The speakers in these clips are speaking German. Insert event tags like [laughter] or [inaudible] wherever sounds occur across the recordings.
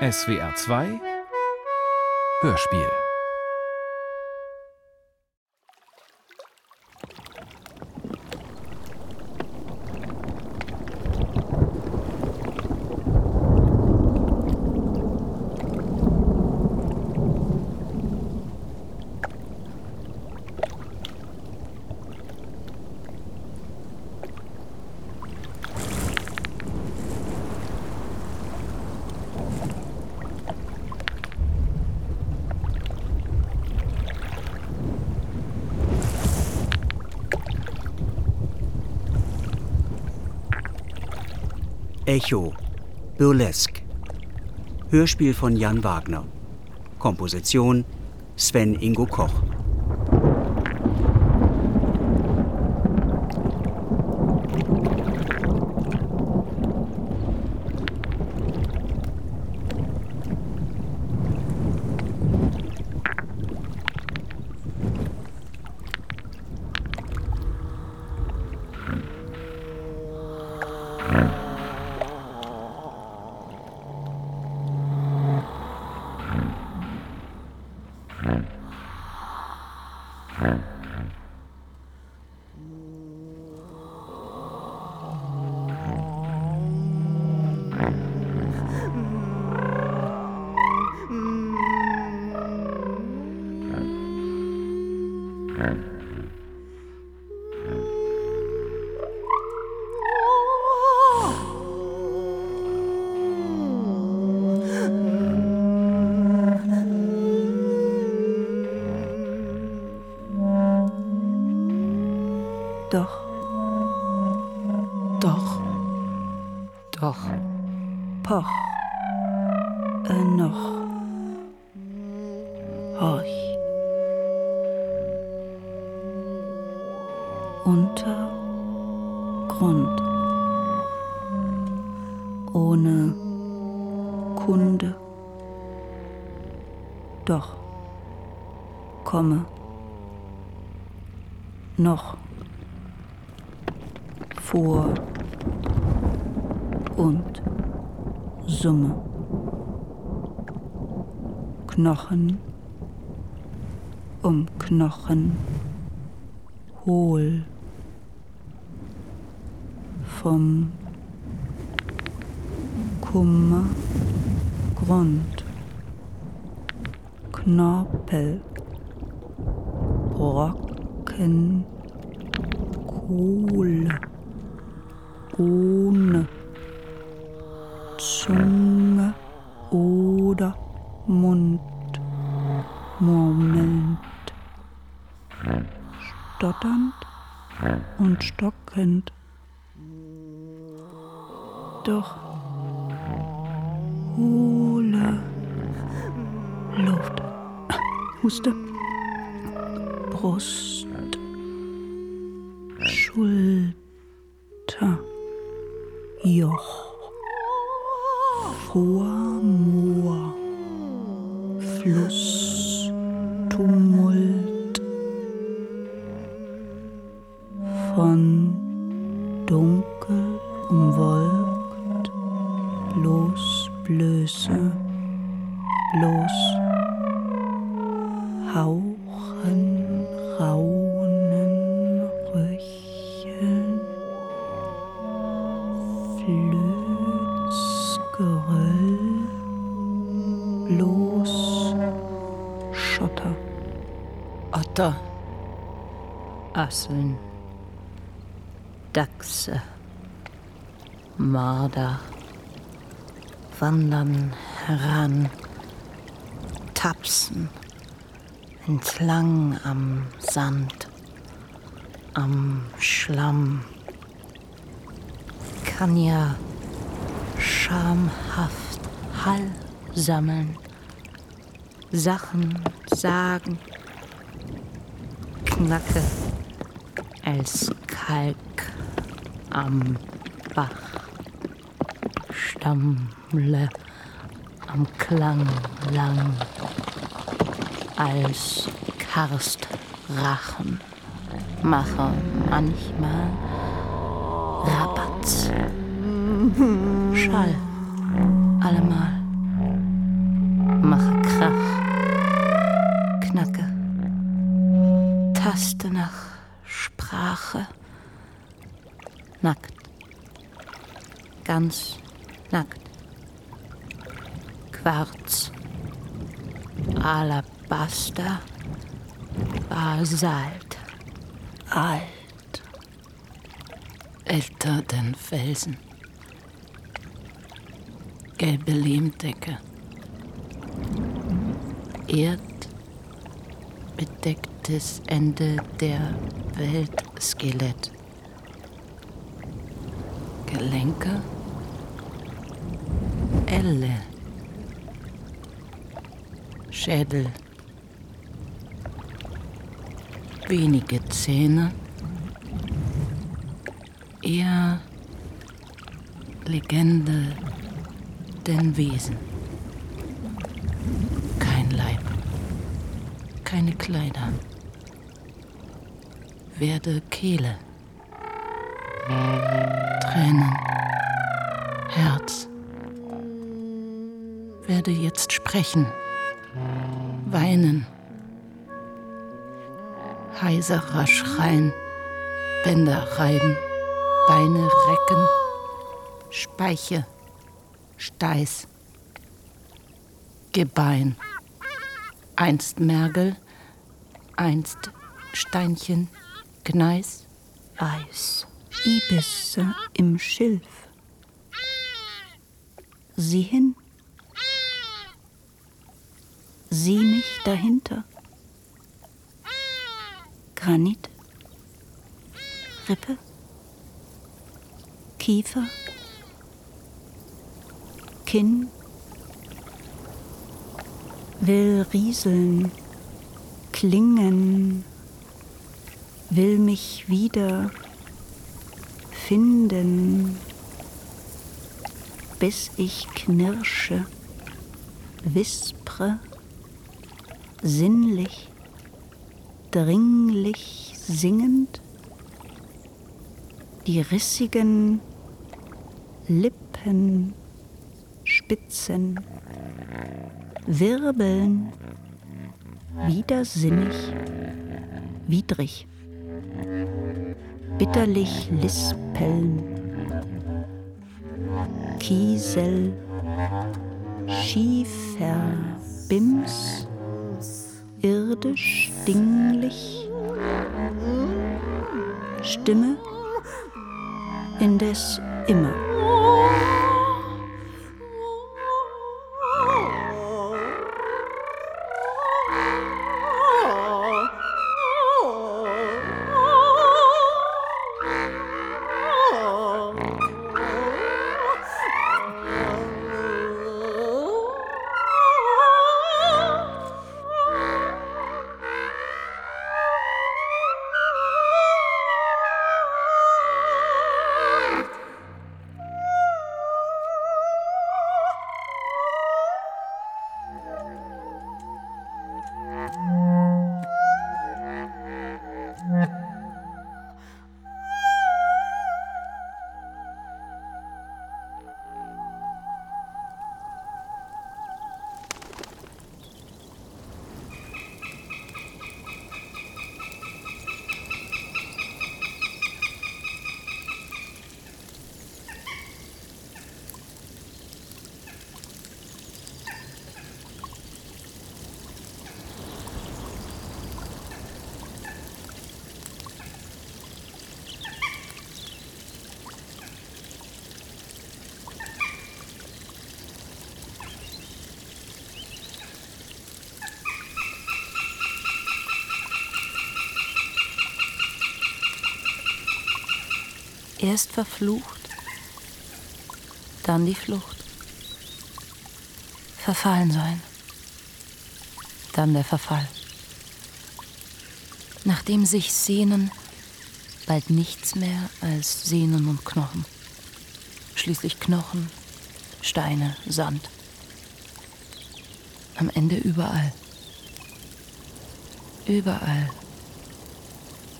SWR 2 Hörspiel Echo, Burlesque. Hörspiel von Jan Wagner. Komposition Sven Ingo Koch. Doch. Noch vor und Summe. Knochen um Knochen hohl vom Kummer Grund Knorpel Brocken Kohle ohne Zunge oder Mund murmelnd, stotternd und stockend. Doch hohle Luft, [laughs] Huste, Brust, Schulter. Joch, Vormoor, Fluss, entlang am Sand, am Schlamm. Kann ja schamhaft Hall sammeln, Sachen sagen, knacke als Kalk am Bach, stammle am Klang lang, als Karstrachen mache manchmal Rabatz, Schall, allemal Basalt. Alt. Älter denn Felsen. Gelbe Lehmdecke. Erdbedecktes Ende der Weltskelett. Gelenke. Elle. Schädel. Wenige Zähne. Eher Legende denn Wesen. Kein Leib. Keine Kleider. Werde Kehle. Tränen. Herz. Werde jetzt sprechen. Weinen. Heiserer schreien. Bänder reiben. Beine recken. Speiche. Steiß. Gebein. Einst Mergel. Einst Steinchen. Gneis. Eis. Ibisse im Schilf. Sieh hin. Sieh mich dahinter. Granit. Rippe. Kiefer. Kinn. Will rieseln. Klingen. Will mich wieder finden, bis ich knirsche, wispre, sinnlich, dringlich singend, die rissigen Lippen spitzen, wirbeln, widersinnig, widrig bitterlich lispeln. Kiesel, Schiefer, Bims, irdisch, dinglich, Stimme, indes immer. Erst verflucht, dann die Flucht. Verfallen sein, dann der Verfall. Nachdem sich sehnen, bald nichts mehr als Sehnen und Knochen. Schließlich Knochen, Steine, Sand. Am Ende überall. Überall.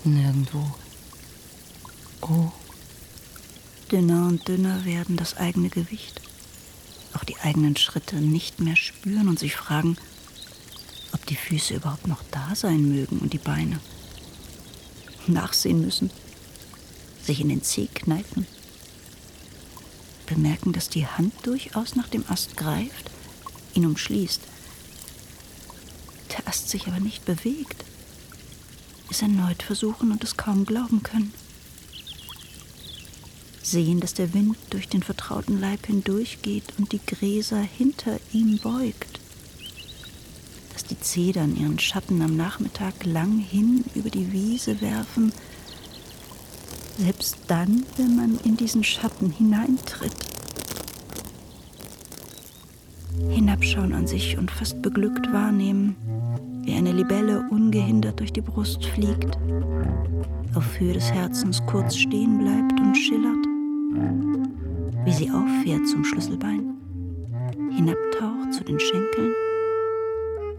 Nirgendwo. Oh dünner und dünner werden das eigene Gewicht, auch die eigenen Schritte nicht mehr spüren und sich fragen, ob die Füße überhaupt noch da sein mögen und die Beine. Nachsehen müssen, sich in den Zeh kneifen, bemerken, dass die Hand durchaus nach dem Ast greift, ihn umschließt. Der Ast sich aber nicht bewegt. Es erneut versuchen und es kaum glauben können. Sehen, dass der Wind durch den vertrauten Leib hindurchgeht und die Gräser hinter ihm beugt. Dass die Zedern ihren Schatten am Nachmittag lang hin über die Wiese werfen, selbst dann, wenn man in diesen Schatten hineintritt. Hinabschauen an sich und fast beglückt wahrnehmen, wie eine Libelle ungehindert durch die Brust fliegt, auf Höhe des Herzens kurz stehen bleibt und schillert, wie sie auffährt zum Schlüsselbein, hinabtaucht zu den Schenkeln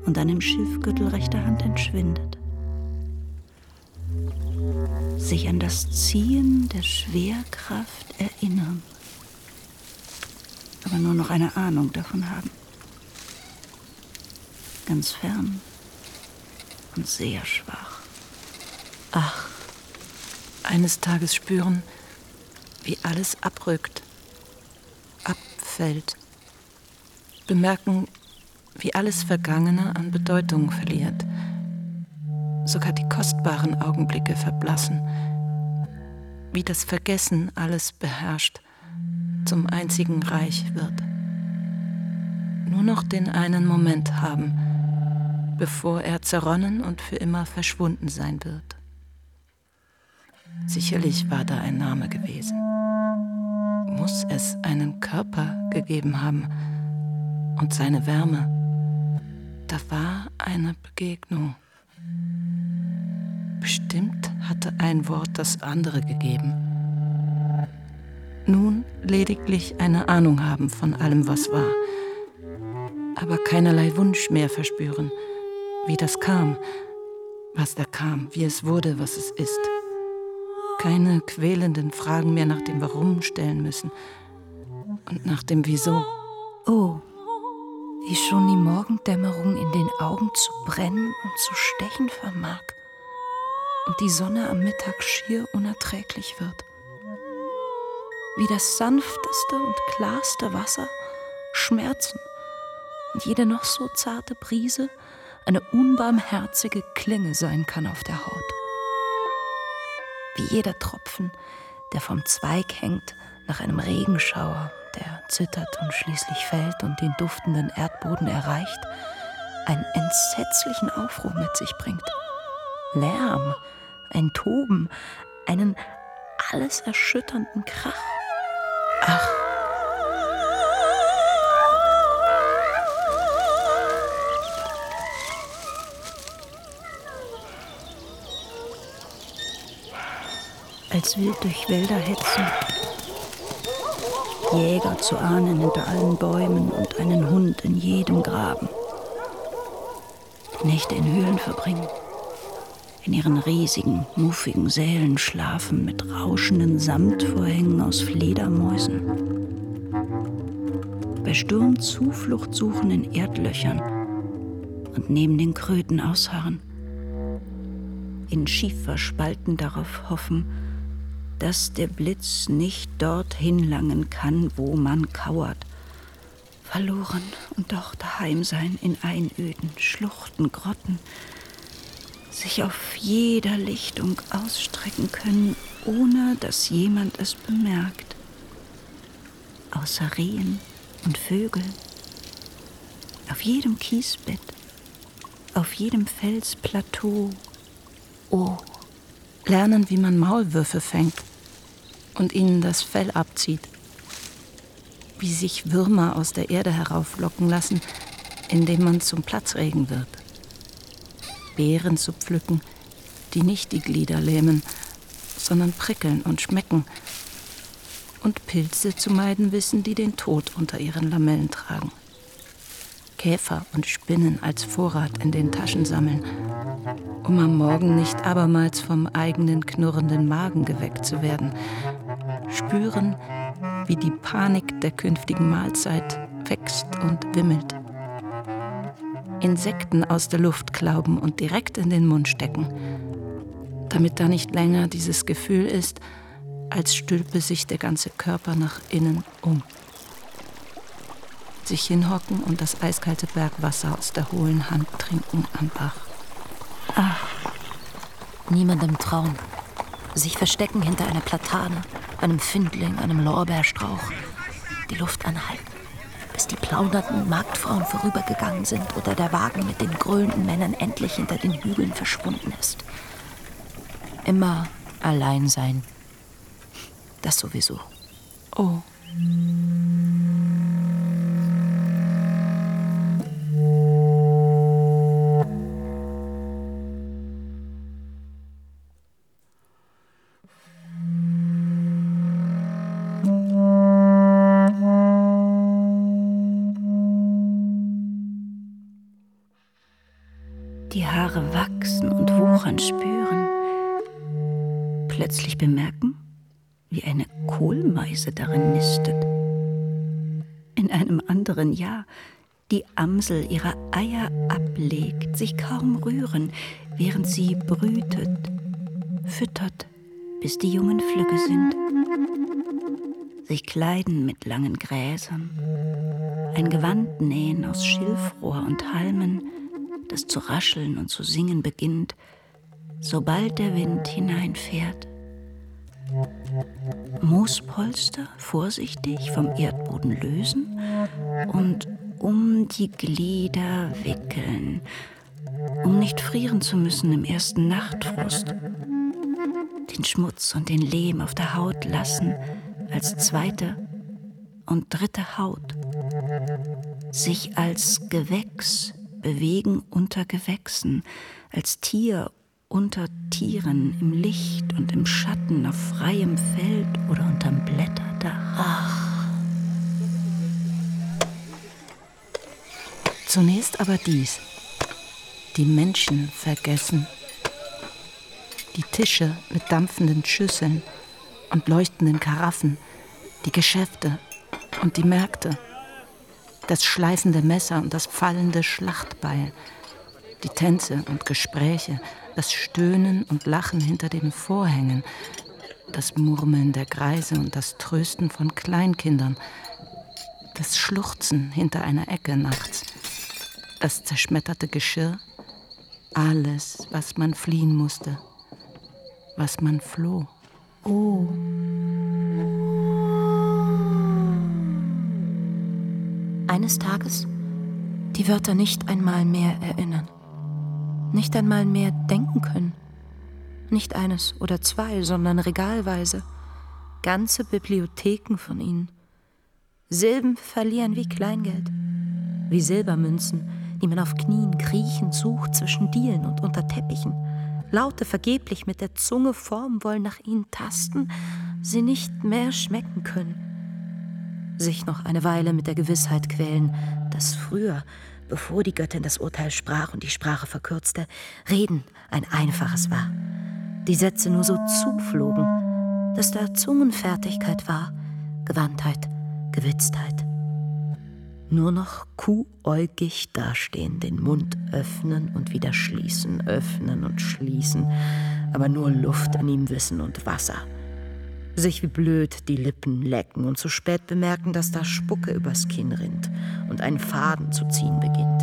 und dann im Schilfgürtel rechter Hand entschwindet sich an das Ziehen der Schwerkraft erinnern, aber nur noch eine Ahnung davon haben. Ganz fern und sehr schwach. Ach, eines Tages spüren, wie alles abrückt, abfällt, bemerken, wie alles Vergangene an Bedeutung verliert sogar die kostbaren Augenblicke verblassen, wie das Vergessen alles beherrscht, zum einzigen Reich wird. Nur noch den einen Moment haben, bevor er zerronnen und für immer verschwunden sein wird. Sicherlich war da ein Name gewesen. Muss es einen Körper gegeben haben und seine Wärme. Da war eine Begegnung. Bestimmt hatte ein Wort das andere gegeben. Nun lediglich eine Ahnung haben von allem, was war, aber keinerlei Wunsch mehr verspüren, wie das kam, was da kam, wie es wurde, was es ist. Keine quälenden Fragen mehr nach dem Warum stellen müssen und nach dem Wieso. Oh, wie schon die Morgendämmerung in den Augen zu brennen und zu stechen vermag und die Sonne am Mittag schier unerträglich wird. Wie das sanfteste und klarste Wasser Schmerzen und jede noch so zarte Brise eine unbarmherzige Klinge sein kann auf der Haut. Wie jeder Tropfen, der vom Zweig hängt nach einem Regenschauer, der zittert und schließlich fällt und den duftenden Erdboden erreicht, einen entsetzlichen Aufruhr mit sich bringt. Lärm, ein Toben, einen alles erschütternden Krach. Ach. Als wild durch Wälder hetzen, Jäger zu ahnen hinter allen Bäumen und einen Hund in jedem Graben. Nächte in Höhlen verbringen in ihren riesigen, muffigen Sälen schlafen mit rauschenden Samtvorhängen aus Fledermäusen. Bei Sturm Zuflucht suchen in Erdlöchern und neben den Kröten ausharren. In Schieferspalten darauf hoffen, dass der Blitz nicht dorthin langen kann, wo man kauert. Verloren und doch daheim sein in Einöden, Schluchten, Grotten, sich auf jeder Lichtung ausstrecken können, ohne dass jemand es bemerkt. Außer Rehen und Vögel. Auf jedem Kiesbett, auf jedem Felsplateau. Oh, lernen, wie man Maulwürfe fängt und ihnen das Fell abzieht. Wie sich Würmer aus der Erde herauflocken lassen, indem man zum Platzregen wird. Beeren zu pflücken, die nicht die Glieder lähmen, sondern prickeln und schmecken. Und Pilze zu meiden wissen, die den Tod unter ihren Lamellen tragen. Käfer und Spinnen als Vorrat in den Taschen sammeln, um am Morgen nicht abermals vom eigenen knurrenden Magen geweckt zu werden. Spüren, wie die Panik der künftigen Mahlzeit wächst und wimmelt. Insekten aus der Luft klauben und direkt in den Mund stecken, damit da nicht länger dieses Gefühl ist, als stülpe sich der ganze Körper nach innen um. Sich hinhocken und das eiskalte Bergwasser aus der hohlen Hand trinken am Bach. Ach, niemandem trauen. Sich verstecken hinter einer Platane, einem Findling, einem Lorbeerstrauch. Die Luft anhalten, bis die plaudernden Marktfrauen vorübergegangen sind oder der Wagen mit den grölenden Männern endlich hinter den Hügeln verschwunden ist. Immer allein sein. Das sowieso. Oh. Kohlmeise darin nistet. In einem anderen Jahr die Amsel ihre Eier ablegt, sich kaum rühren, während sie brütet, füttert, bis die Jungen flügge sind. Sich kleiden mit langen Gräsern, ein Gewand nähen aus Schilfrohr und Halmen, das zu rascheln und zu singen beginnt, sobald der Wind hineinfährt. Moospolster vorsichtig vom Erdboden lösen und um die Glieder wickeln, um nicht frieren zu müssen im ersten Nachtfrost. Den Schmutz und den Lehm auf der Haut lassen als zweite und dritte Haut. Sich als Gewächs bewegen unter Gewächsen, als Tier unter Tieren, im Licht und im Schatten, auf freiem Feld oder unterm Blätterdach. Ach. Zunächst aber dies. Die Menschen vergessen. Die Tische mit dampfenden Schüsseln und leuchtenden Karaffen, die Geschäfte und die Märkte, das schleifende Messer und das fallende Schlachtbeil, die Tänze und Gespräche, das Stöhnen und Lachen hinter den Vorhängen, das Murmeln der Greise und das Trösten von Kleinkindern, das Schluchzen hinter einer Ecke nachts, das zerschmetterte Geschirr, alles, was man fliehen musste, was man floh. Oh. Eines Tages die Wörter nicht einmal mehr erinnern nicht einmal mehr denken können. Nicht eines oder zwei, sondern regalweise. Ganze Bibliotheken von ihnen. Silben verlieren wie Kleingeld, wie Silbermünzen, die man auf Knien kriechend sucht zwischen Dielen und unter Teppichen. Laute vergeblich mit der Zunge formen wollen, nach ihnen tasten, sie nicht mehr schmecken können. Sich noch eine Weile mit der Gewissheit quälen, dass früher bevor die Göttin das Urteil sprach und die Sprache verkürzte, Reden ein einfaches war. Die Sätze nur so zuflogen, dass da Zungenfertigkeit war, Gewandtheit, Gewitztheit. Nur noch kuhäugig dastehen, den Mund öffnen und wieder schließen, öffnen und schließen, aber nur Luft in ihm wissen und Wasser sich wie blöd die Lippen lecken und zu spät bemerken, dass da Spucke übers Kinn rinnt und ein Faden zu ziehen beginnt.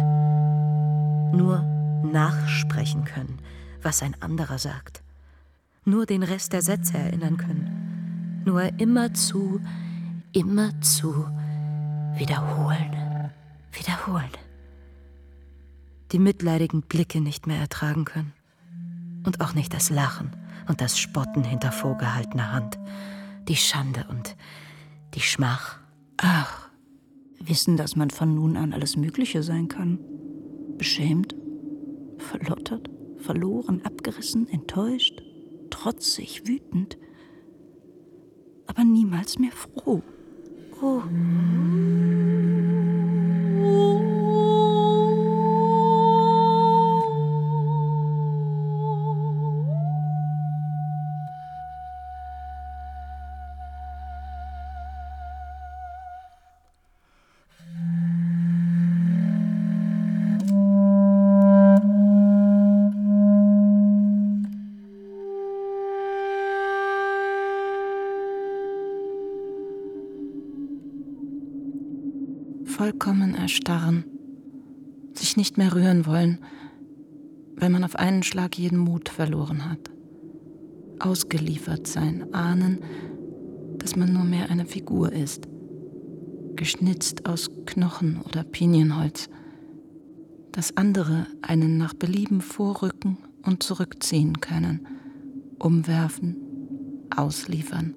Nur nachsprechen können, was ein anderer sagt. Nur den Rest der Sätze erinnern können. Nur immerzu, immerzu wiederholen, wiederholen. Die mitleidigen Blicke nicht mehr ertragen können. Und auch nicht das Lachen und das Spotten hinter vorgehaltener Hand, die Schande und die Schmach. Ach, wissen, dass man von nun an alles Mögliche sein kann. Beschämt, verlottert, verloren, abgerissen, enttäuscht, trotzig, wütend, aber niemals mehr froh. Oh. Erstarren, sich nicht mehr rühren wollen, weil man auf einen Schlag jeden Mut verloren hat. Ausgeliefert sein, ahnen, dass man nur mehr eine Figur ist, geschnitzt aus Knochen oder Pinienholz, dass andere einen nach Belieben vorrücken und zurückziehen können, umwerfen, ausliefern,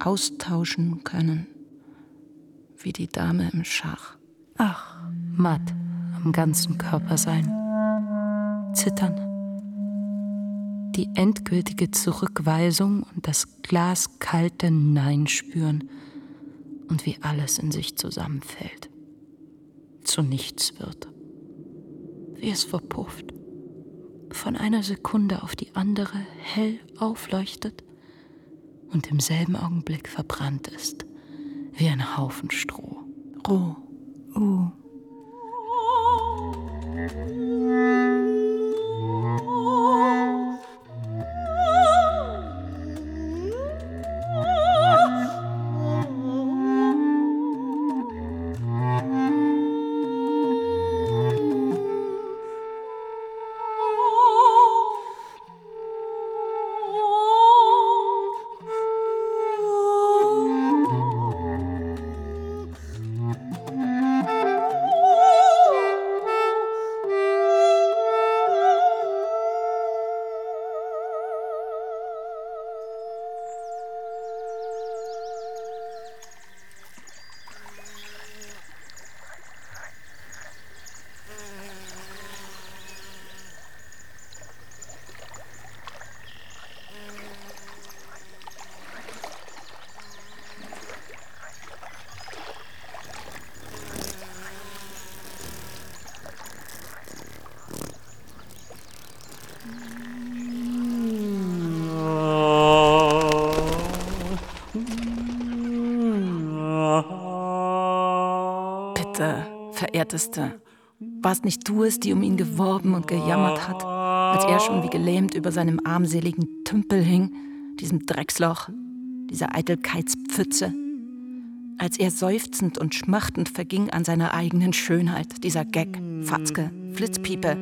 austauschen können, wie die Dame im Schach. Ach, matt am ganzen Körper sein, zittern. Die endgültige Zurückweisung und das glaskalte Nein spüren und wie alles in sich zusammenfällt, zu nichts wird, wie es verpufft, von einer Sekunde auf die andere hell aufleuchtet und im selben Augenblick verbrannt ist, wie ein Haufen Stroh. Roh. Oh. Verehrteste, war es nicht du es, die um ihn geworben und gejammert hat, als er schon wie gelähmt über seinem armseligen Tümpel hing, diesem Drecksloch, dieser Eitelkeitspfütze? Als er seufzend und schmachtend verging an seiner eigenen Schönheit, dieser Gag, Fatzke, Flitzpiepe,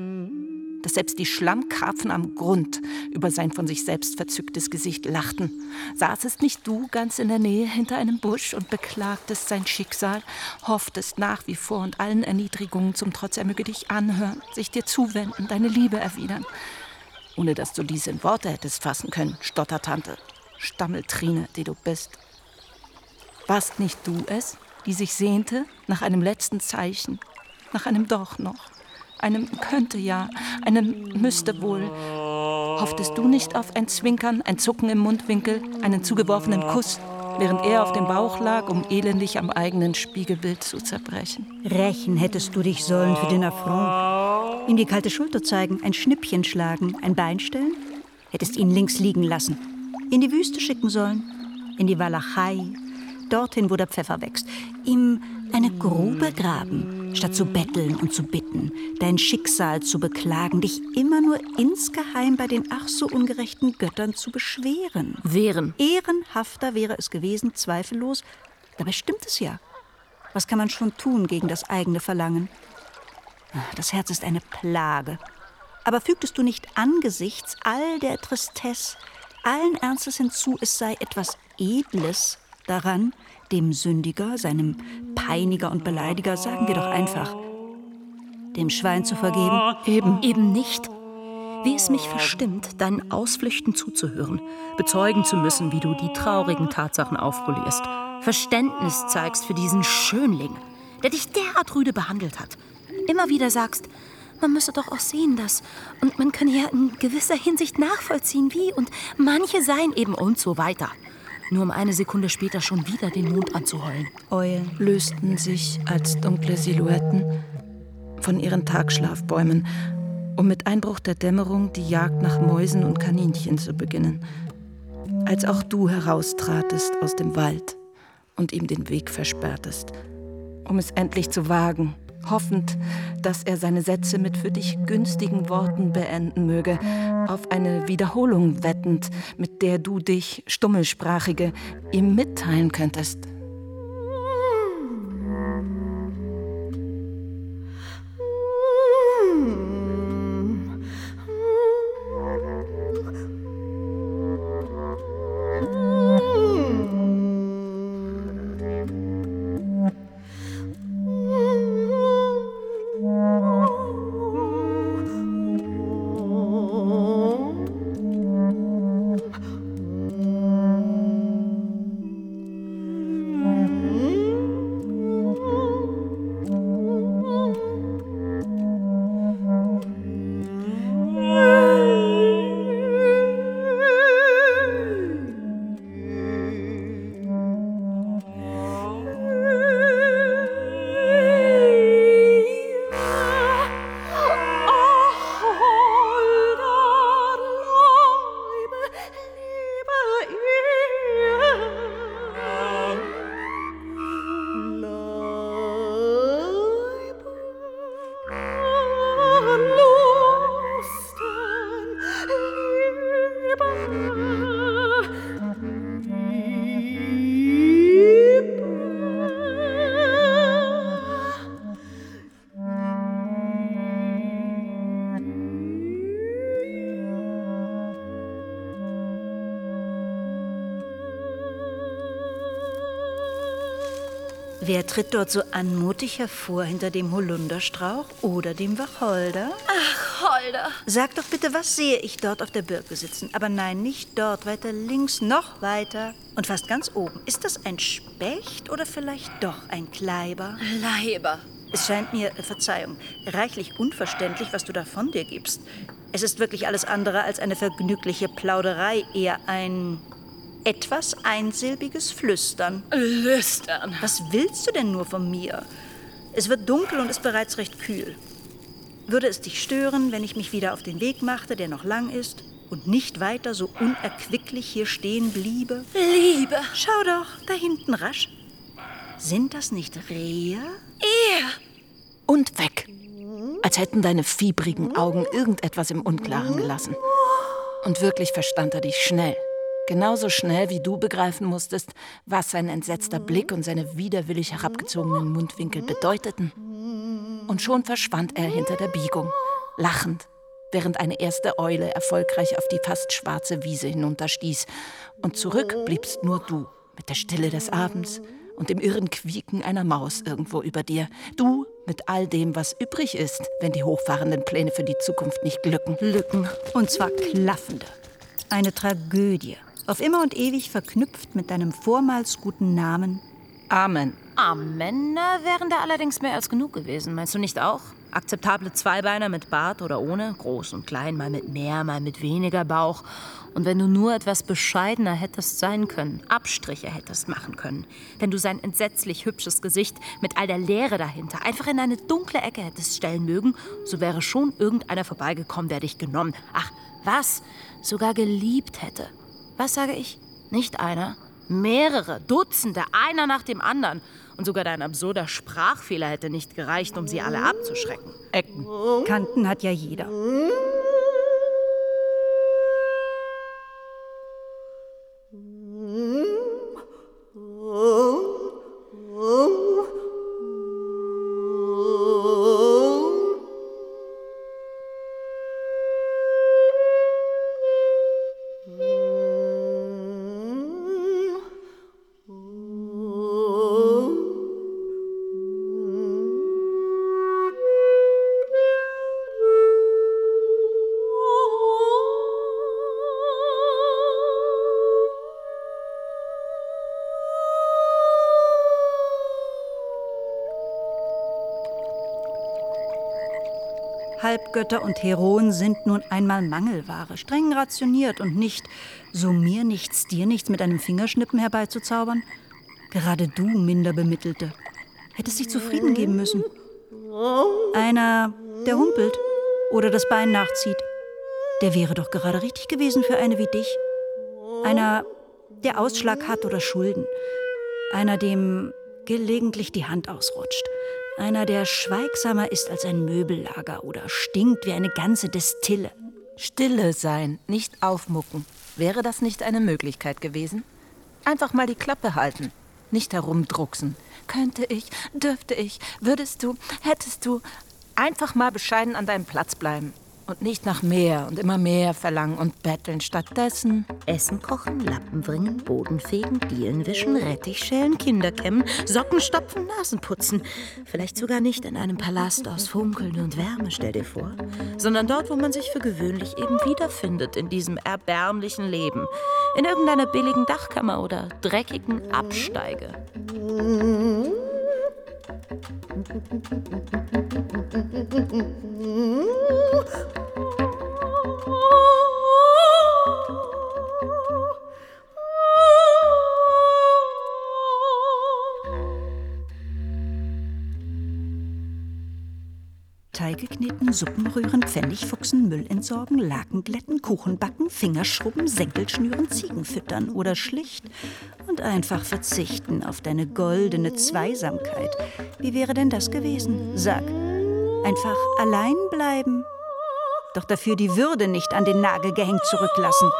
dass selbst die Schlammkarpfen am Grund über sein von sich selbst verzücktes Gesicht lachten. Saßest nicht du ganz in der Nähe hinter einem Busch und beklagtest sein Schicksal, hofftest nach wie vor und allen Erniedrigungen zum Trotz er möge dich anhören, sich dir zuwenden, deine Liebe erwidern, ohne dass du dies in Worte hättest fassen können, Stottertante, Stammeltrine, die du bist. Warst nicht du es, die sich sehnte nach einem letzten Zeichen, nach einem Doch noch? Einem könnte ja, einem müsste wohl. Hofftest du nicht auf ein Zwinkern, ein Zucken im Mundwinkel, einen zugeworfenen Kuss, während er auf dem Bauch lag, um elendig am eigenen Spiegelbild zu zerbrechen? Rächen hättest du dich sollen für den Affront. Ihm die kalte Schulter zeigen, ein Schnippchen schlagen, ein Bein stellen? Hättest ihn links liegen lassen. In die Wüste schicken sollen, in die Walachei, dorthin, wo der Pfeffer wächst. Ihm eine Grube graben, statt zu betteln und zu bitten, dein Schicksal zu beklagen, dich immer nur insgeheim bei den ach so ungerechten Göttern zu beschweren. Wehren. Ehrenhafter wäre es gewesen, zweifellos. Dabei stimmt es ja. Was kann man schon tun gegen das eigene Verlangen? Das Herz ist eine Plage. Aber fügtest du nicht angesichts all der Tristesse, allen Ernstes hinzu, es sei etwas Edles daran, dem Sündiger, seinem Peiniger und Beleidiger, sagen wir doch einfach, dem Schwein zu vergeben? Eben. Eben nicht. Wie es mich verstimmt, deinen Ausflüchten zuzuhören, bezeugen zu müssen, wie du die traurigen Tatsachen aufpolierst, Verständnis zeigst für diesen Schönling, der dich derart rüde behandelt hat. Immer wieder sagst, man müsse doch auch sehen, dass. Und man könne ja in gewisser Hinsicht nachvollziehen, wie. Und manche seien eben und so weiter nur um eine Sekunde später schon wieder den Mond anzuheulen. Eulen lösten sich als dunkle Silhouetten von ihren Tagschlafbäumen, um mit Einbruch der Dämmerung die Jagd nach Mäusen und Kaninchen zu beginnen. Als auch du heraustratest aus dem Wald und ihm den Weg versperrtest, um es endlich zu wagen, hoffend, dass er seine Sätze mit für dich günstigen Worten beenden möge, auf eine Wiederholung wettend, mit der du dich, Stummelsprachige, ihm mitteilen könntest. Wer tritt dort so anmutig hervor hinter dem Holunderstrauch oder dem Wacholder? Ach, Holder. Sag doch bitte, was sehe ich dort auf der Birke sitzen? Aber nein, nicht dort, weiter links, noch weiter und fast ganz oben. Ist das ein Specht oder vielleicht doch ein Kleiber? Leiber. Es scheint mir, äh, Verzeihung, reichlich unverständlich, was du da von dir gibst. Es ist wirklich alles andere als eine vergnügliche Plauderei, eher ein etwas einsilbiges Flüstern. Lüstern. Was willst du denn nur von mir? Es wird dunkel und ist bereits recht kühl. Würde es dich stören, wenn ich mich wieder auf den Weg machte, der noch lang ist, und nicht weiter so unerquicklich hier stehen bliebe? Liebe. Schau doch, da hinten rasch. Sind das nicht Rehe? Er. Und weg. Als hätten deine fiebrigen Augen irgendetwas im Unklaren gelassen. Und wirklich verstand er dich schnell. Genauso schnell, wie du begreifen musstest, was sein entsetzter Blick und seine widerwillig herabgezogenen Mundwinkel bedeuteten. Und schon verschwand er hinter der Biegung, lachend, während eine erste Eule erfolgreich auf die fast schwarze Wiese hinunterstieß. Und zurück bliebst nur du, mit der Stille des Abends und dem irren Quieken einer Maus irgendwo über dir. Du mit all dem, was übrig ist, wenn die hochfahrenden Pläne für die Zukunft nicht glücken. Lücken. Und zwar klaffende. Eine Tragödie. Auf immer und ewig verknüpft mit deinem vormals guten Namen. Amen. Amen wären da allerdings mehr als genug gewesen. Meinst du nicht auch? Akzeptable Zweibeiner mit Bart oder ohne, groß und klein, mal mit mehr, mal mit weniger Bauch. Und wenn du nur etwas bescheidener hättest sein können, Abstriche hättest machen können, wenn du sein entsetzlich hübsches Gesicht mit all der Leere dahinter einfach in eine dunkle Ecke hättest stellen mögen, so wäre schon irgendeiner vorbeigekommen, der dich genommen, ach, was, sogar geliebt hätte. Was sage ich? Nicht einer, mehrere, Dutzende, einer nach dem anderen. Und sogar dein absurder Sprachfehler hätte nicht gereicht, um sie alle abzuschrecken. Ecken. Kanten hat ja jeder. Halbgötter und Heroen sind nun einmal Mangelware, streng rationiert und nicht so mir nichts, dir nichts mit einem Fingerschnippen herbeizuzaubern. Gerade du, Minderbemittelte, hättest dich zufrieden geben müssen. Einer, der humpelt oder das Bein nachzieht, der wäre doch gerade richtig gewesen für eine wie dich. Einer, der Ausschlag hat oder Schulden. Einer, dem gelegentlich die Hand ausrutscht. Einer, der schweigsamer ist als ein Möbellager oder stinkt wie eine ganze Destille. Stille sein, nicht aufmucken. Wäre das nicht eine Möglichkeit gewesen? Einfach mal die Klappe halten, nicht herumdrucksen. Könnte ich, dürfte ich, würdest du, hättest du. Einfach mal bescheiden an deinem Platz bleiben. Und nicht nach mehr und immer mehr verlangen und betteln. Stattdessen Essen kochen, Lappen bringen, Boden fegen, Dielen wischen, Rettich schälen, Kinder kämmen, Socken stopfen, Nasen putzen. Vielleicht sogar nicht in einem Palast aus Funkeln und Wärme, stell dir vor, sondern dort, wo man sich für gewöhnlich eben wiederfindet in diesem erbärmlichen Leben. In irgendeiner billigen Dachkammer oder dreckigen Absteige. 음. Teige kneten, Suppen rühren, Pfennig fuchsen, Müll entsorgen, Laken glätten, Kuchen backen, Fingerschrubben, Senkel schnüren, Ziegen füttern oder schlicht und einfach verzichten auf deine goldene Zweisamkeit. Wie wäre denn das gewesen? Sag, einfach allein bleiben. Doch dafür die Würde nicht an den Nagel gehängt zurücklassen.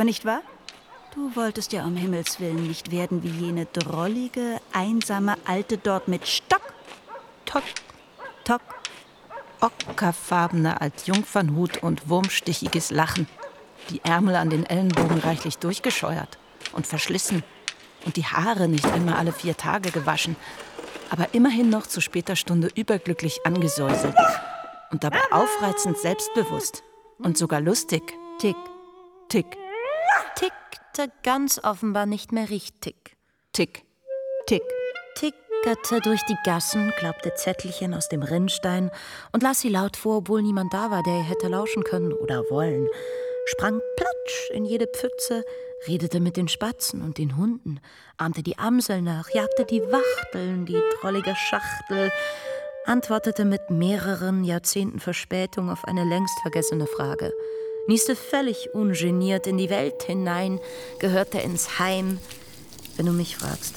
Aber nicht wahr? Du wolltest ja um Himmels Willen nicht werden wie jene drollige, einsame Alte dort mit Stock, Tock, Tock, ockerfarbener als Jungfernhut und wurmstichiges Lachen. Die Ärmel an den Ellenbogen reichlich durchgescheuert und verschlissen und die Haare nicht einmal alle vier Tage gewaschen, aber immerhin noch zu später Stunde überglücklich angesäuselt und dabei aufreizend selbstbewusst und sogar lustig. Tick, Tick, Tickte ganz offenbar nicht mehr richtig. tick. Tick. Tickerte durch die Gassen, klappte Zettelchen aus dem Rinnstein und las sie laut vor, obwohl niemand da war, der ihr hätte lauschen können oder wollen. Sprang platsch in jede Pfütze, redete mit den Spatzen und den Hunden, ahmte die Amsel nach, jagte die Wachteln, die trollige Schachtel, antwortete mit mehreren Jahrzehnten Verspätung auf eine längst vergessene Frage, nieste völlig ungeniert in die Welt hinein, gehörte ins Heim, wenn du mich fragst.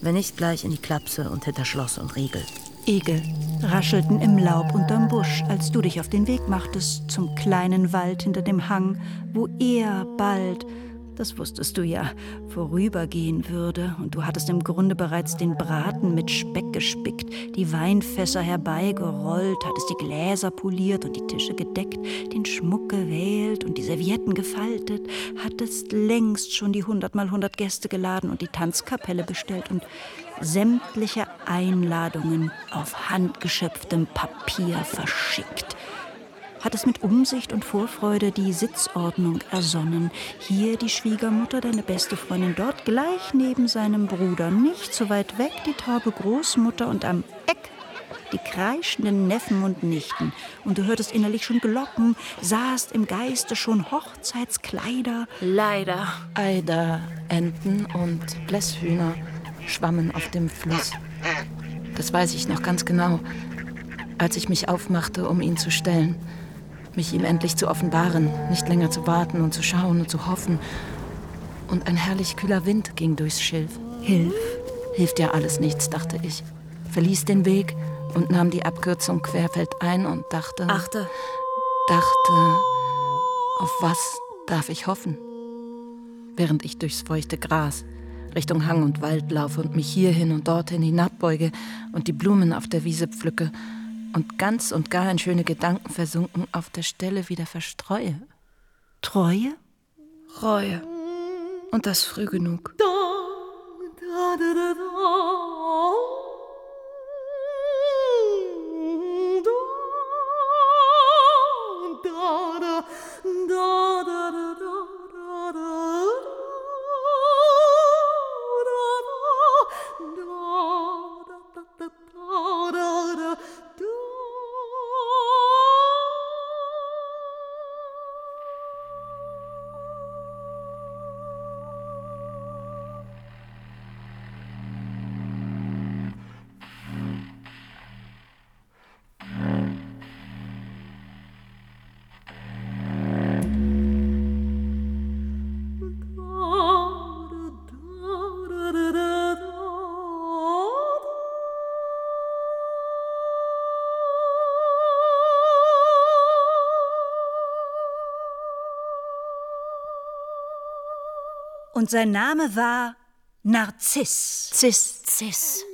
Wenn nicht gleich in die Klapse und hinter Schloss und Riegel. Igel raschelten im Laub unterm Busch, als du dich auf den Weg machtest zum kleinen Wald hinter dem Hang, wo er bald, das wusstest du ja, vorübergehen würde, und du hattest im Grunde bereits den Braten mit Speck gespickt, die Weinfässer herbeigerollt, hattest die Gläser poliert und die Tische gedeckt, den Schmuck gewählt und die Servietten gefaltet, hattest längst schon die hundertmal hundert Gäste geladen und die Tanzkapelle bestellt und sämtliche Einladungen auf handgeschöpftem Papier verschickt. Hat es mit Umsicht und Vorfreude die Sitzordnung ersonnen. Hier die Schwiegermutter, deine beste Freundin dort, gleich neben seinem Bruder, nicht so weit weg die taube Großmutter und am Eck die kreischenden Neffen und Nichten. Und du hörtest innerlich schon Glocken, sahst im Geiste schon Hochzeitskleider. Leider. Eider, Enten und Blässhühner schwammen auf dem Fluss. Das weiß ich noch ganz genau, als ich mich aufmachte, um ihn zu stellen, mich ihm endlich zu offenbaren, nicht länger zu warten und zu schauen und zu hoffen. Und ein herrlich kühler Wind ging durchs Schilf. Hilf. Hilft ja alles nichts, dachte ich. Verließ den Weg und nahm die Abkürzung querfeldein und dachte, Achte. dachte, auf was darf ich hoffen? Während ich durchs feuchte Gras Richtung Hang und Wald laufe und mich hierhin und dorthin hinabbeuge und die Blumen auf der Wiese pflücke und ganz und gar in schöne Gedanken versunken auf der Stelle wieder verstreue. Treue? Reue. Und das früh genug. Und sein Name war Narziss. Cis. Cis.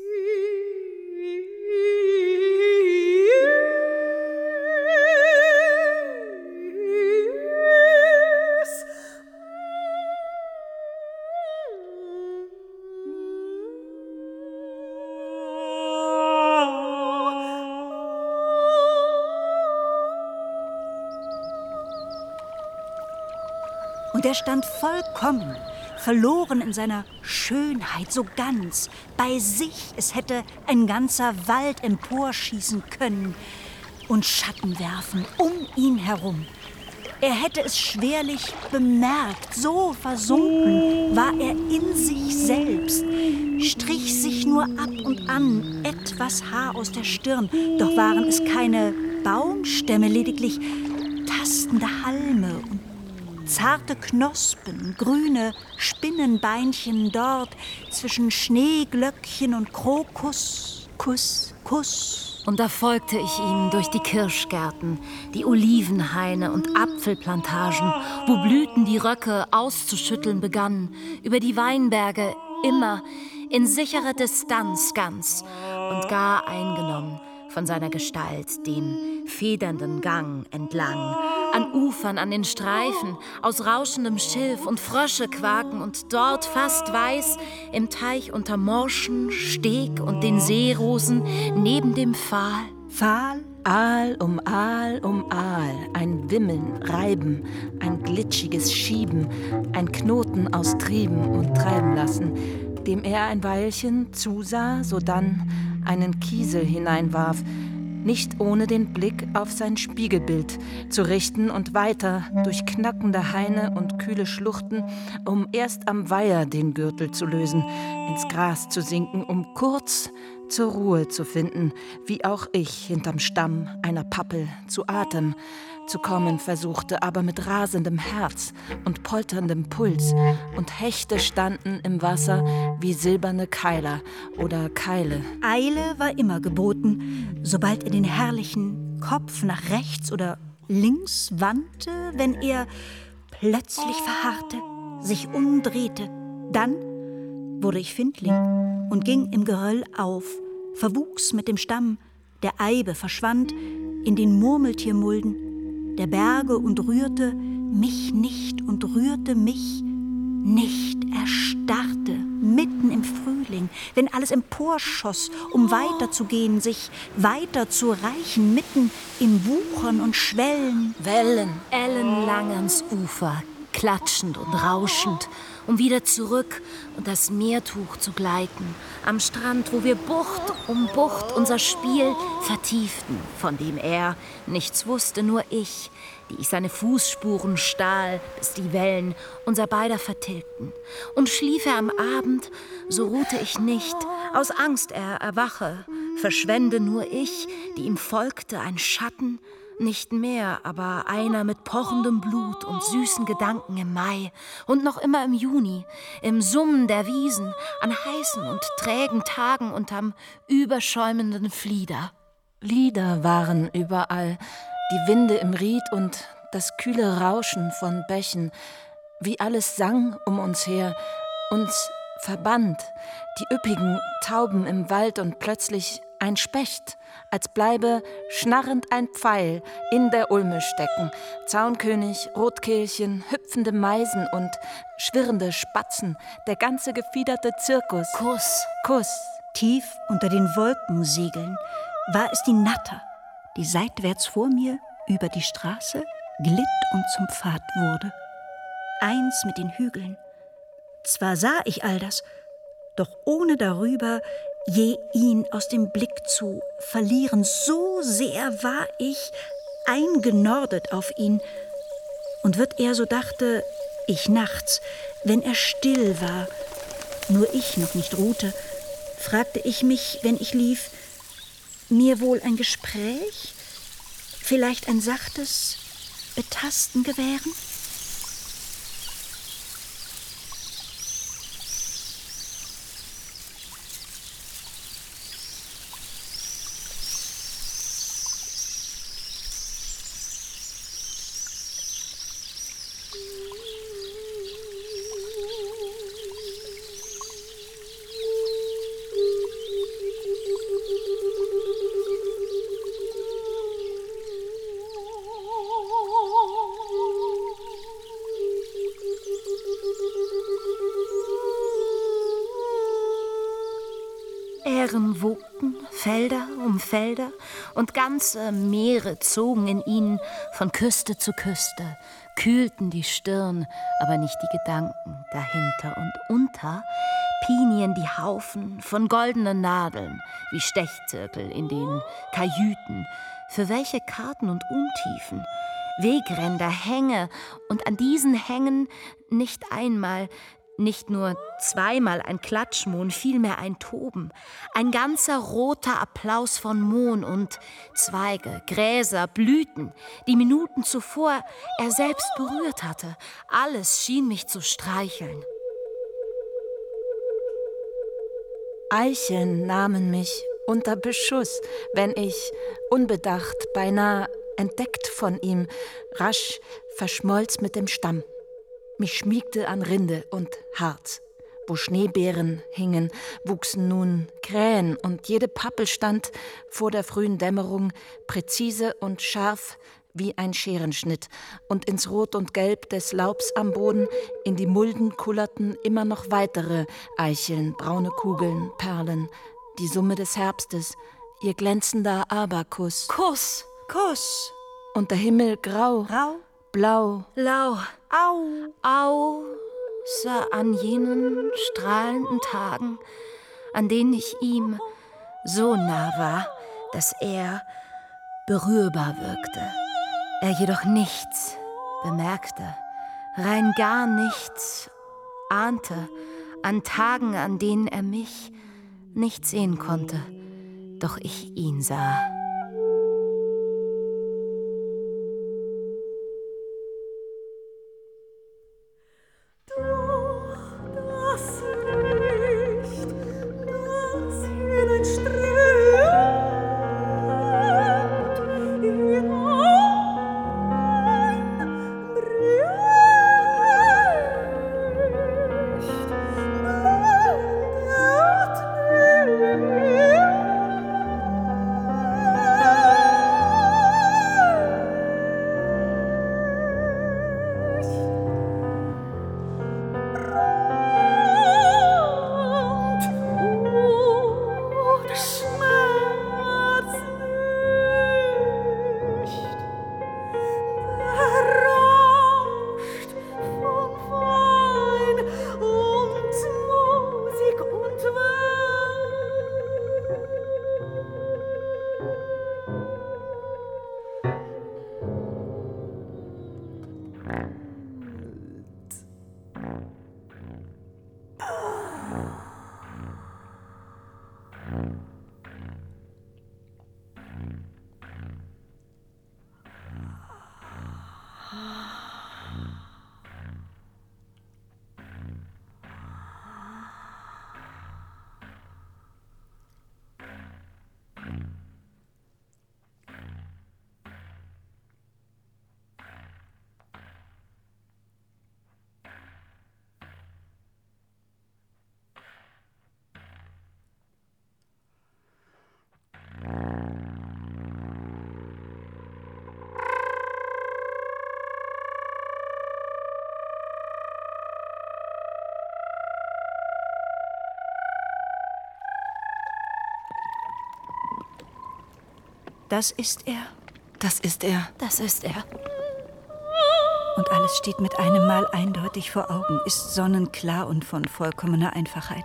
Und er stand vollkommen, verloren in seiner Schönheit, so ganz, bei sich. Es hätte ein ganzer Wald emporschießen können und Schatten werfen um ihn herum. Er hätte es schwerlich bemerkt, so versunken war er in sich selbst, strich sich nur ab und an etwas Haar aus der Stirn, doch waren es keine Baumstämme, lediglich tastende Halme und zarte Knospen, grüne Spinnenbeinchen dort zwischen Schneeglöckchen und Krokus, Kuss, Kuss, Und da folgte ich ihm durch die Kirschgärten, die Olivenhaine und Apfelplantagen, wo Blüten die Röcke auszuschütteln begannen, über die Weinberge immer in sicherer Distanz ganz und gar eingenommen von seiner Gestalt den federnden Gang entlang, an Ufern, an den Streifen, aus rauschendem Schilf und Frösche quaken und dort fast weiß im Teich unter Morschen, Steg und den Seerosen neben dem Pfahl. Pfahl, Aal um Aal um Aal, ein Wimmeln, Reiben, ein glitschiges Schieben, ein Knoten aus Trieben und Treiben lassen, dem er ein Weilchen zusah, sodann einen Kiesel hineinwarf, nicht ohne den Blick auf sein Spiegelbild zu richten und weiter durch knackende Haine und kühle Schluchten, um erst am Weiher den Gürtel zu lösen, ins Gras zu sinken, um kurz zur Ruhe zu finden, wie auch ich hinterm Stamm einer Pappel zu Atem, zu kommen versuchte, aber mit rasendem Herz und polterndem Puls, und Hechte standen im Wasser wie silberne Keiler oder Keile. Eile war immer geboten, sobald er den herrlichen Kopf nach rechts oder links wandte, wenn er plötzlich verharrte, sich umdrehte. Dann wurde ich Findling und ging im Geröll auf, verwuchs mit dem Stamm, der Eibe verschwand in den Murmeltiermulden, der Berge und rührte mich nicht und rührte mich nicht, erstarrte mitten im Frühling, wenn alles emporschoss, um weiterzugehen, sich weiter zu reichen, mitten im Wuchern und Schwellen. Wellen, ellenlang ans Ufer, klatschend und rauschend, um wieder zurück und das Meertuch zu gleiten, am Strand, wo wir Bucht um Bucht unser Spiel vertieften, von dem er nichts wusste, nur ich, die ich seine Fußspuren stahl, bis die Wellen unser beider vertilgten. Und schlief er am Abend, so ruhte ich nicht, aus Angst er erwache, verschwende nur ich, die ihm folgte, ein Schatten, nicht mehr, aber einer mit pochendem Blut und süßen Gedanken im Mai und noch immer im Juni, im Summen der Wiesen, an heißen und trägen Tagen unterm überschäumenden Flieder. Lieder waren überall, die Winde im Ried und das kühle Rauschen von Bächen, wie alles sang um uns her, uns verband, die üppigen Tauben im Wald und plötzlich ein Specht, als bleibe schnarrend ein Pfeil in der Ulme stecken. Zaunkönig, Rotkehlchen, hüpfende Meisen und schwirrende Spatzen, der ganze gefiederte Zirkus. Kuss, Kuss. Tief unter den Wolkensegeln war es die Natter, die seitwärts vor mir über die Straße glitt und zum Pfad wurde. Eins mit den Hügeln. Zwar sah ich all das, doch ohne darüber je ihn aus dem Blick zu verlieren. So sehr war ich eingenordet auf ihn. Und wird er, so dachte ich nachts, wenn er still war, nur ich noch nicht ruhte, fragte ich mich, wenn ich lief, mir wohl ein Gespräch, vielleicht ein sachtes Betasten gewähren? Felder um Felder, und ganze Meere zogen in ihnen von Küste zu Küste, kühlten die Stirn, aber nicht die Gedanken dahinter. Und unter Pinien die Haufen von goldenen Nadeln, wie Stechzirkel in den Kajüten, für welche Karten und Untiefen, Wegränder, Hänge, und an diesen Hängen nicht einmal nicht nur zweimal ein Klatschmohn, vielmehr ein Toben, ein ganzer roter Applaus von Mohn und Zweige, Gräser, Blüten, die Minuten zuvor er selbst berührt hatte. Alles schien mich zu streicheln. Eicheln nahmen mich unter Beschuss, wenn ich, unbedacht, beinahe entdeckt von ihm, rasch verschmolz mit dem Stamm, mich schmiegte an Rinde und Harz. Wo Schneebeeren hingen, wuchsen nun Krähen, und jede Pappel stand vor der frühen Dämmerung präzise und scharf wie ein Scherenschnitt, und ins Rot und Gelb des Laubs am Boden, in die Mulden kullerten immer noch weitere Eicheln, braune Kugeln, Perlen, die Summe des Herbstes, ihr glänzender Aberkuss. Kuss, Kuss. Und der Himmel grau, Rau, blau, Lau, au. außer an jenen strahlenden Tagen, an denen ich ihm so nah war, dass er berührbar wirkte, er jedoch nichts bemerkte, rein gar nichts ahnte, an Tagen, an denen er mich nicht sehen konnte, doch ich ihn sah. Das ist er. das ist er. Das ist er. Alles steht mit einem Mal eindeutig vor Augen, ist sonnenklar und von vollkommener Einfachheit.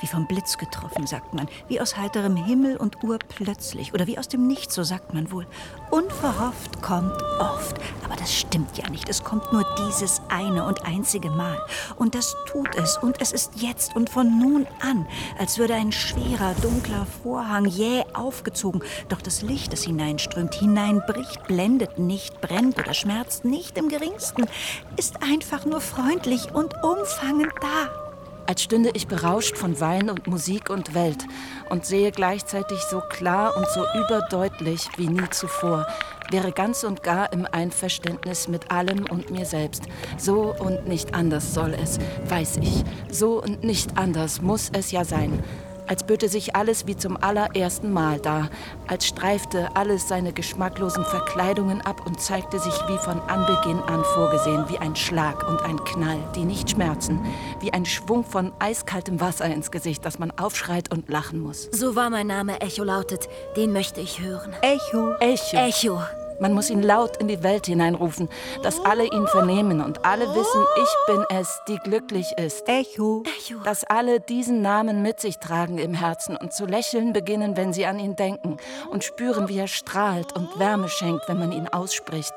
Wie vom Blitz getroffen, sagt man. Wie aus heiterem Himmel und urplötzlich. Oder wie aus dem Nichts, so sagt man wohl. Unverhofft kommt oft. Aber das stimmt ja nicht. Es kommt nur dieses eine und einzige Mal. Und das tut es. Und es ist jetzt und von nun an, als würde ein schwerer, dunkler Vorhang jäh aufgezogen. Doch das Licht, das hineinströmt, hineinbricht, blendet nicht, brennt oder schmerzt nicht im geringsten, ist einfach nur freundlich und umfangend da. als stünde ich berauscht von Wein und Musik und Welt und sehe gleichzeitig so klar und so überdeutlich wie nie zuvor, wäre ganz und gar im Einverständnis mit allem und mir selbst. So und nicht anders soll es, weiß ich. So und nicht anders muss es ja sein. Als böte sich alles wie zum allerersten Mal dar, als streifte alles seine geschmacklosen Verkleidungen ab und zeigte sich wie von Anbeginn an vorgesehen, wie ein Schlag und ein Knall, die nicht schmerzen, wie ein Schwung von eiskaltem Wasser ins Gesicht, dass man aufschreit und lachen muss. So war mein Name Echo lautet. Den möchte ich hören. Echo. Echo. Echo. Man muss ihn laut in die Welt hineinrufen, dass alle ihn vernehmen und alle wissen, ich bin es, die glücklich ist. Echo. Echo. Dass alle diesen Namen mit sich tragen im Herzen und zu lächeln beginnen, wenn sie an ihn denken und spüren, wie er strahlt und Wärme schenkt, wenn man ihn ausspricht.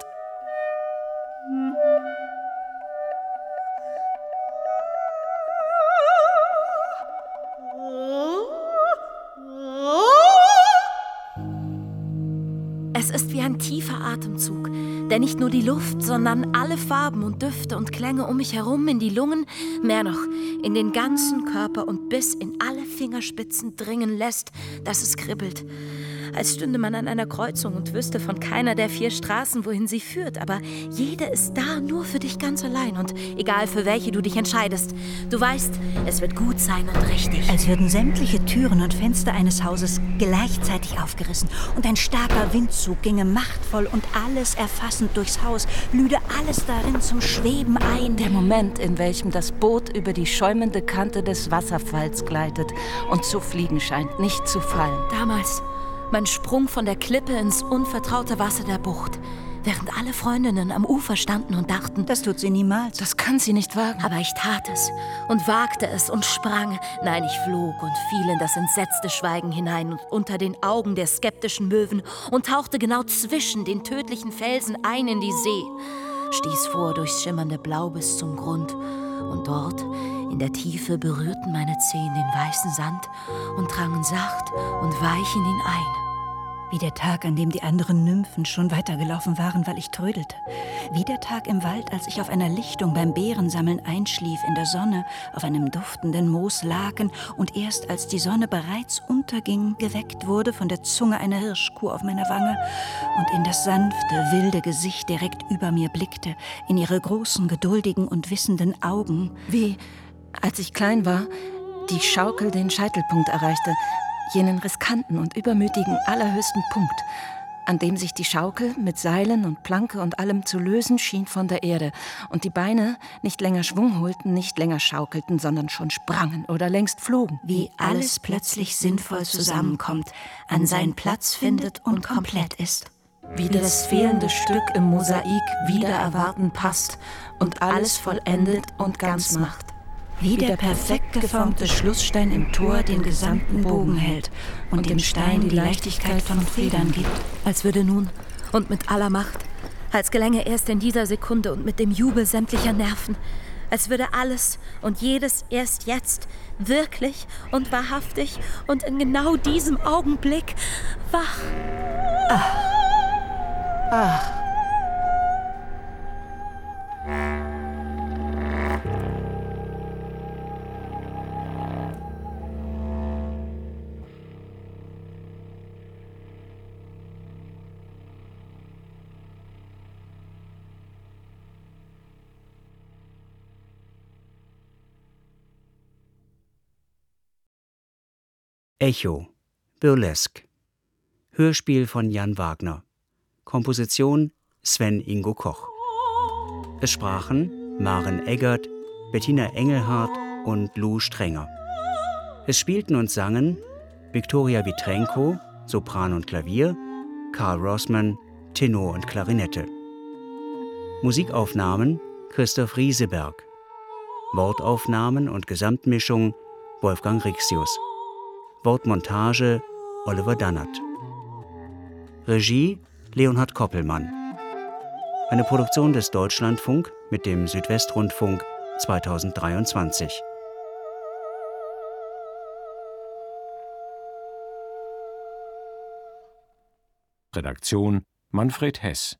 Tiefer Atemzug, der nicht nur die Luft, sondern alle Farben und Düfte und Klänge um mich herum in die Lungen, mehr noch in den ganzen Körper und bis in alle Fingerspitzen dringen lässt, dass es kribbelt als stünde man an einer Kreuzung und wüsste von keiner der vier Straßen, wohin sie führt. Aber jede ist da nur für dich ganz allein und egal für welche du dich entscheidest. Du weißt, es wird gut sein und richtig. Als würden sämtliche Türen und Fenster eines Hauses gleichzeitig aufgerissen und ein starker Windzug ginge machtvoll und alles erfassend durchs Haus, lüde alles darin zum Schweben ein. Der Moment, in welchem das Boot über die schäumende Kante des Wasserfalls gleitet und zu fliegen scheint, nicht zu fallen. Damals mein Sprung von der Klippe ins unvertraute Wasser der Bucht, während alle Freundinnen am Ufer standen und dachten, das tut sie niemals. Das kann sie nicht wagen. Aber ich tat es und wagte es und sprang. Nein, ich flog und fiel in das entsetzte Schweigen hinein und unter den Augen der skeptischen Möwen und tauchte genau zwischen den tödlichen Felsen ein in die See, stieß vor durchs schimmernde Blau bis zum Grund und dort in der Tiefe berührten meine Zehen den weißen Sand und drangen sacht und weich in ihn ein. Wie der Tag, an dem die anderen Nymphen schon weitergelaufen waren, weil ich trödelte. Wie der Tag im Wald, als ich auf einer Lichtung beim Bärensammeln einschlief, in der Sonne, auf einem duftenden Mooslaken und erst als die Sonne bereits unterging, geweckt wurde von der Zunge einer Hirschkuh auf meiner Wange und in das sanfte, wilde Gesicht direkt über mir blickte, in ihre großen, geduldigen und wissenden Augen. Wie, als ich klein war, die Schaukel den Scheitelpunkt erreichte, jenen riskanten und übermütigen allerhöchsten Punkt, an dem sich die Schaukel mit Seilen und Planke und allem zu lösen schien von der Erde und die Beine nicht länger Schwung holten, nicht länger schaukelten, sondern schon sprangen oder längst flogen. Wie alles plötzlich sinnvoll zusammenkommt, an seinen Platz findet und komplett ist. Wie das fehlende Stück im Mosaik wieder erwarten passt und alles vollendet und ganz macht wie der perfekt geformte Schlussstein im Tor den gesamten Bogen hält und dem Stein die Leichtigkeit von Federn gibt. Als würde nun und mit aller Macht, als gelänge erst in dieser Sekunde und mit dem Jubel sämtlicher Nerven, als würde alles und jedes erst jetzt wirklich und wahrhaftig und in genau diesem Augenblick wach. Ach. Ach. Echo, Burlesque. Hörspiel von Jan Wagner. Komposition Sven Ingo Koch. Es sprachen Maren Eggert, Bettina Engelhardt und Lou Strenger. Es spielten und sangen Viktoria Vitrenko, Sopran und Klavier, Karl Rossmann, Tenor und Klarinette. Musikaufnahmen Christoph Rieseberg. Wortaufnahmen und Gesamtmischung Wolfgang Rixius. Wortmontage Oliver Dannert. Regie Leonhard Koppelmann. Eine Produktion des Deutschlandfunk mit dem Südwestrundfunk 2023. Redaktion Manfred Hess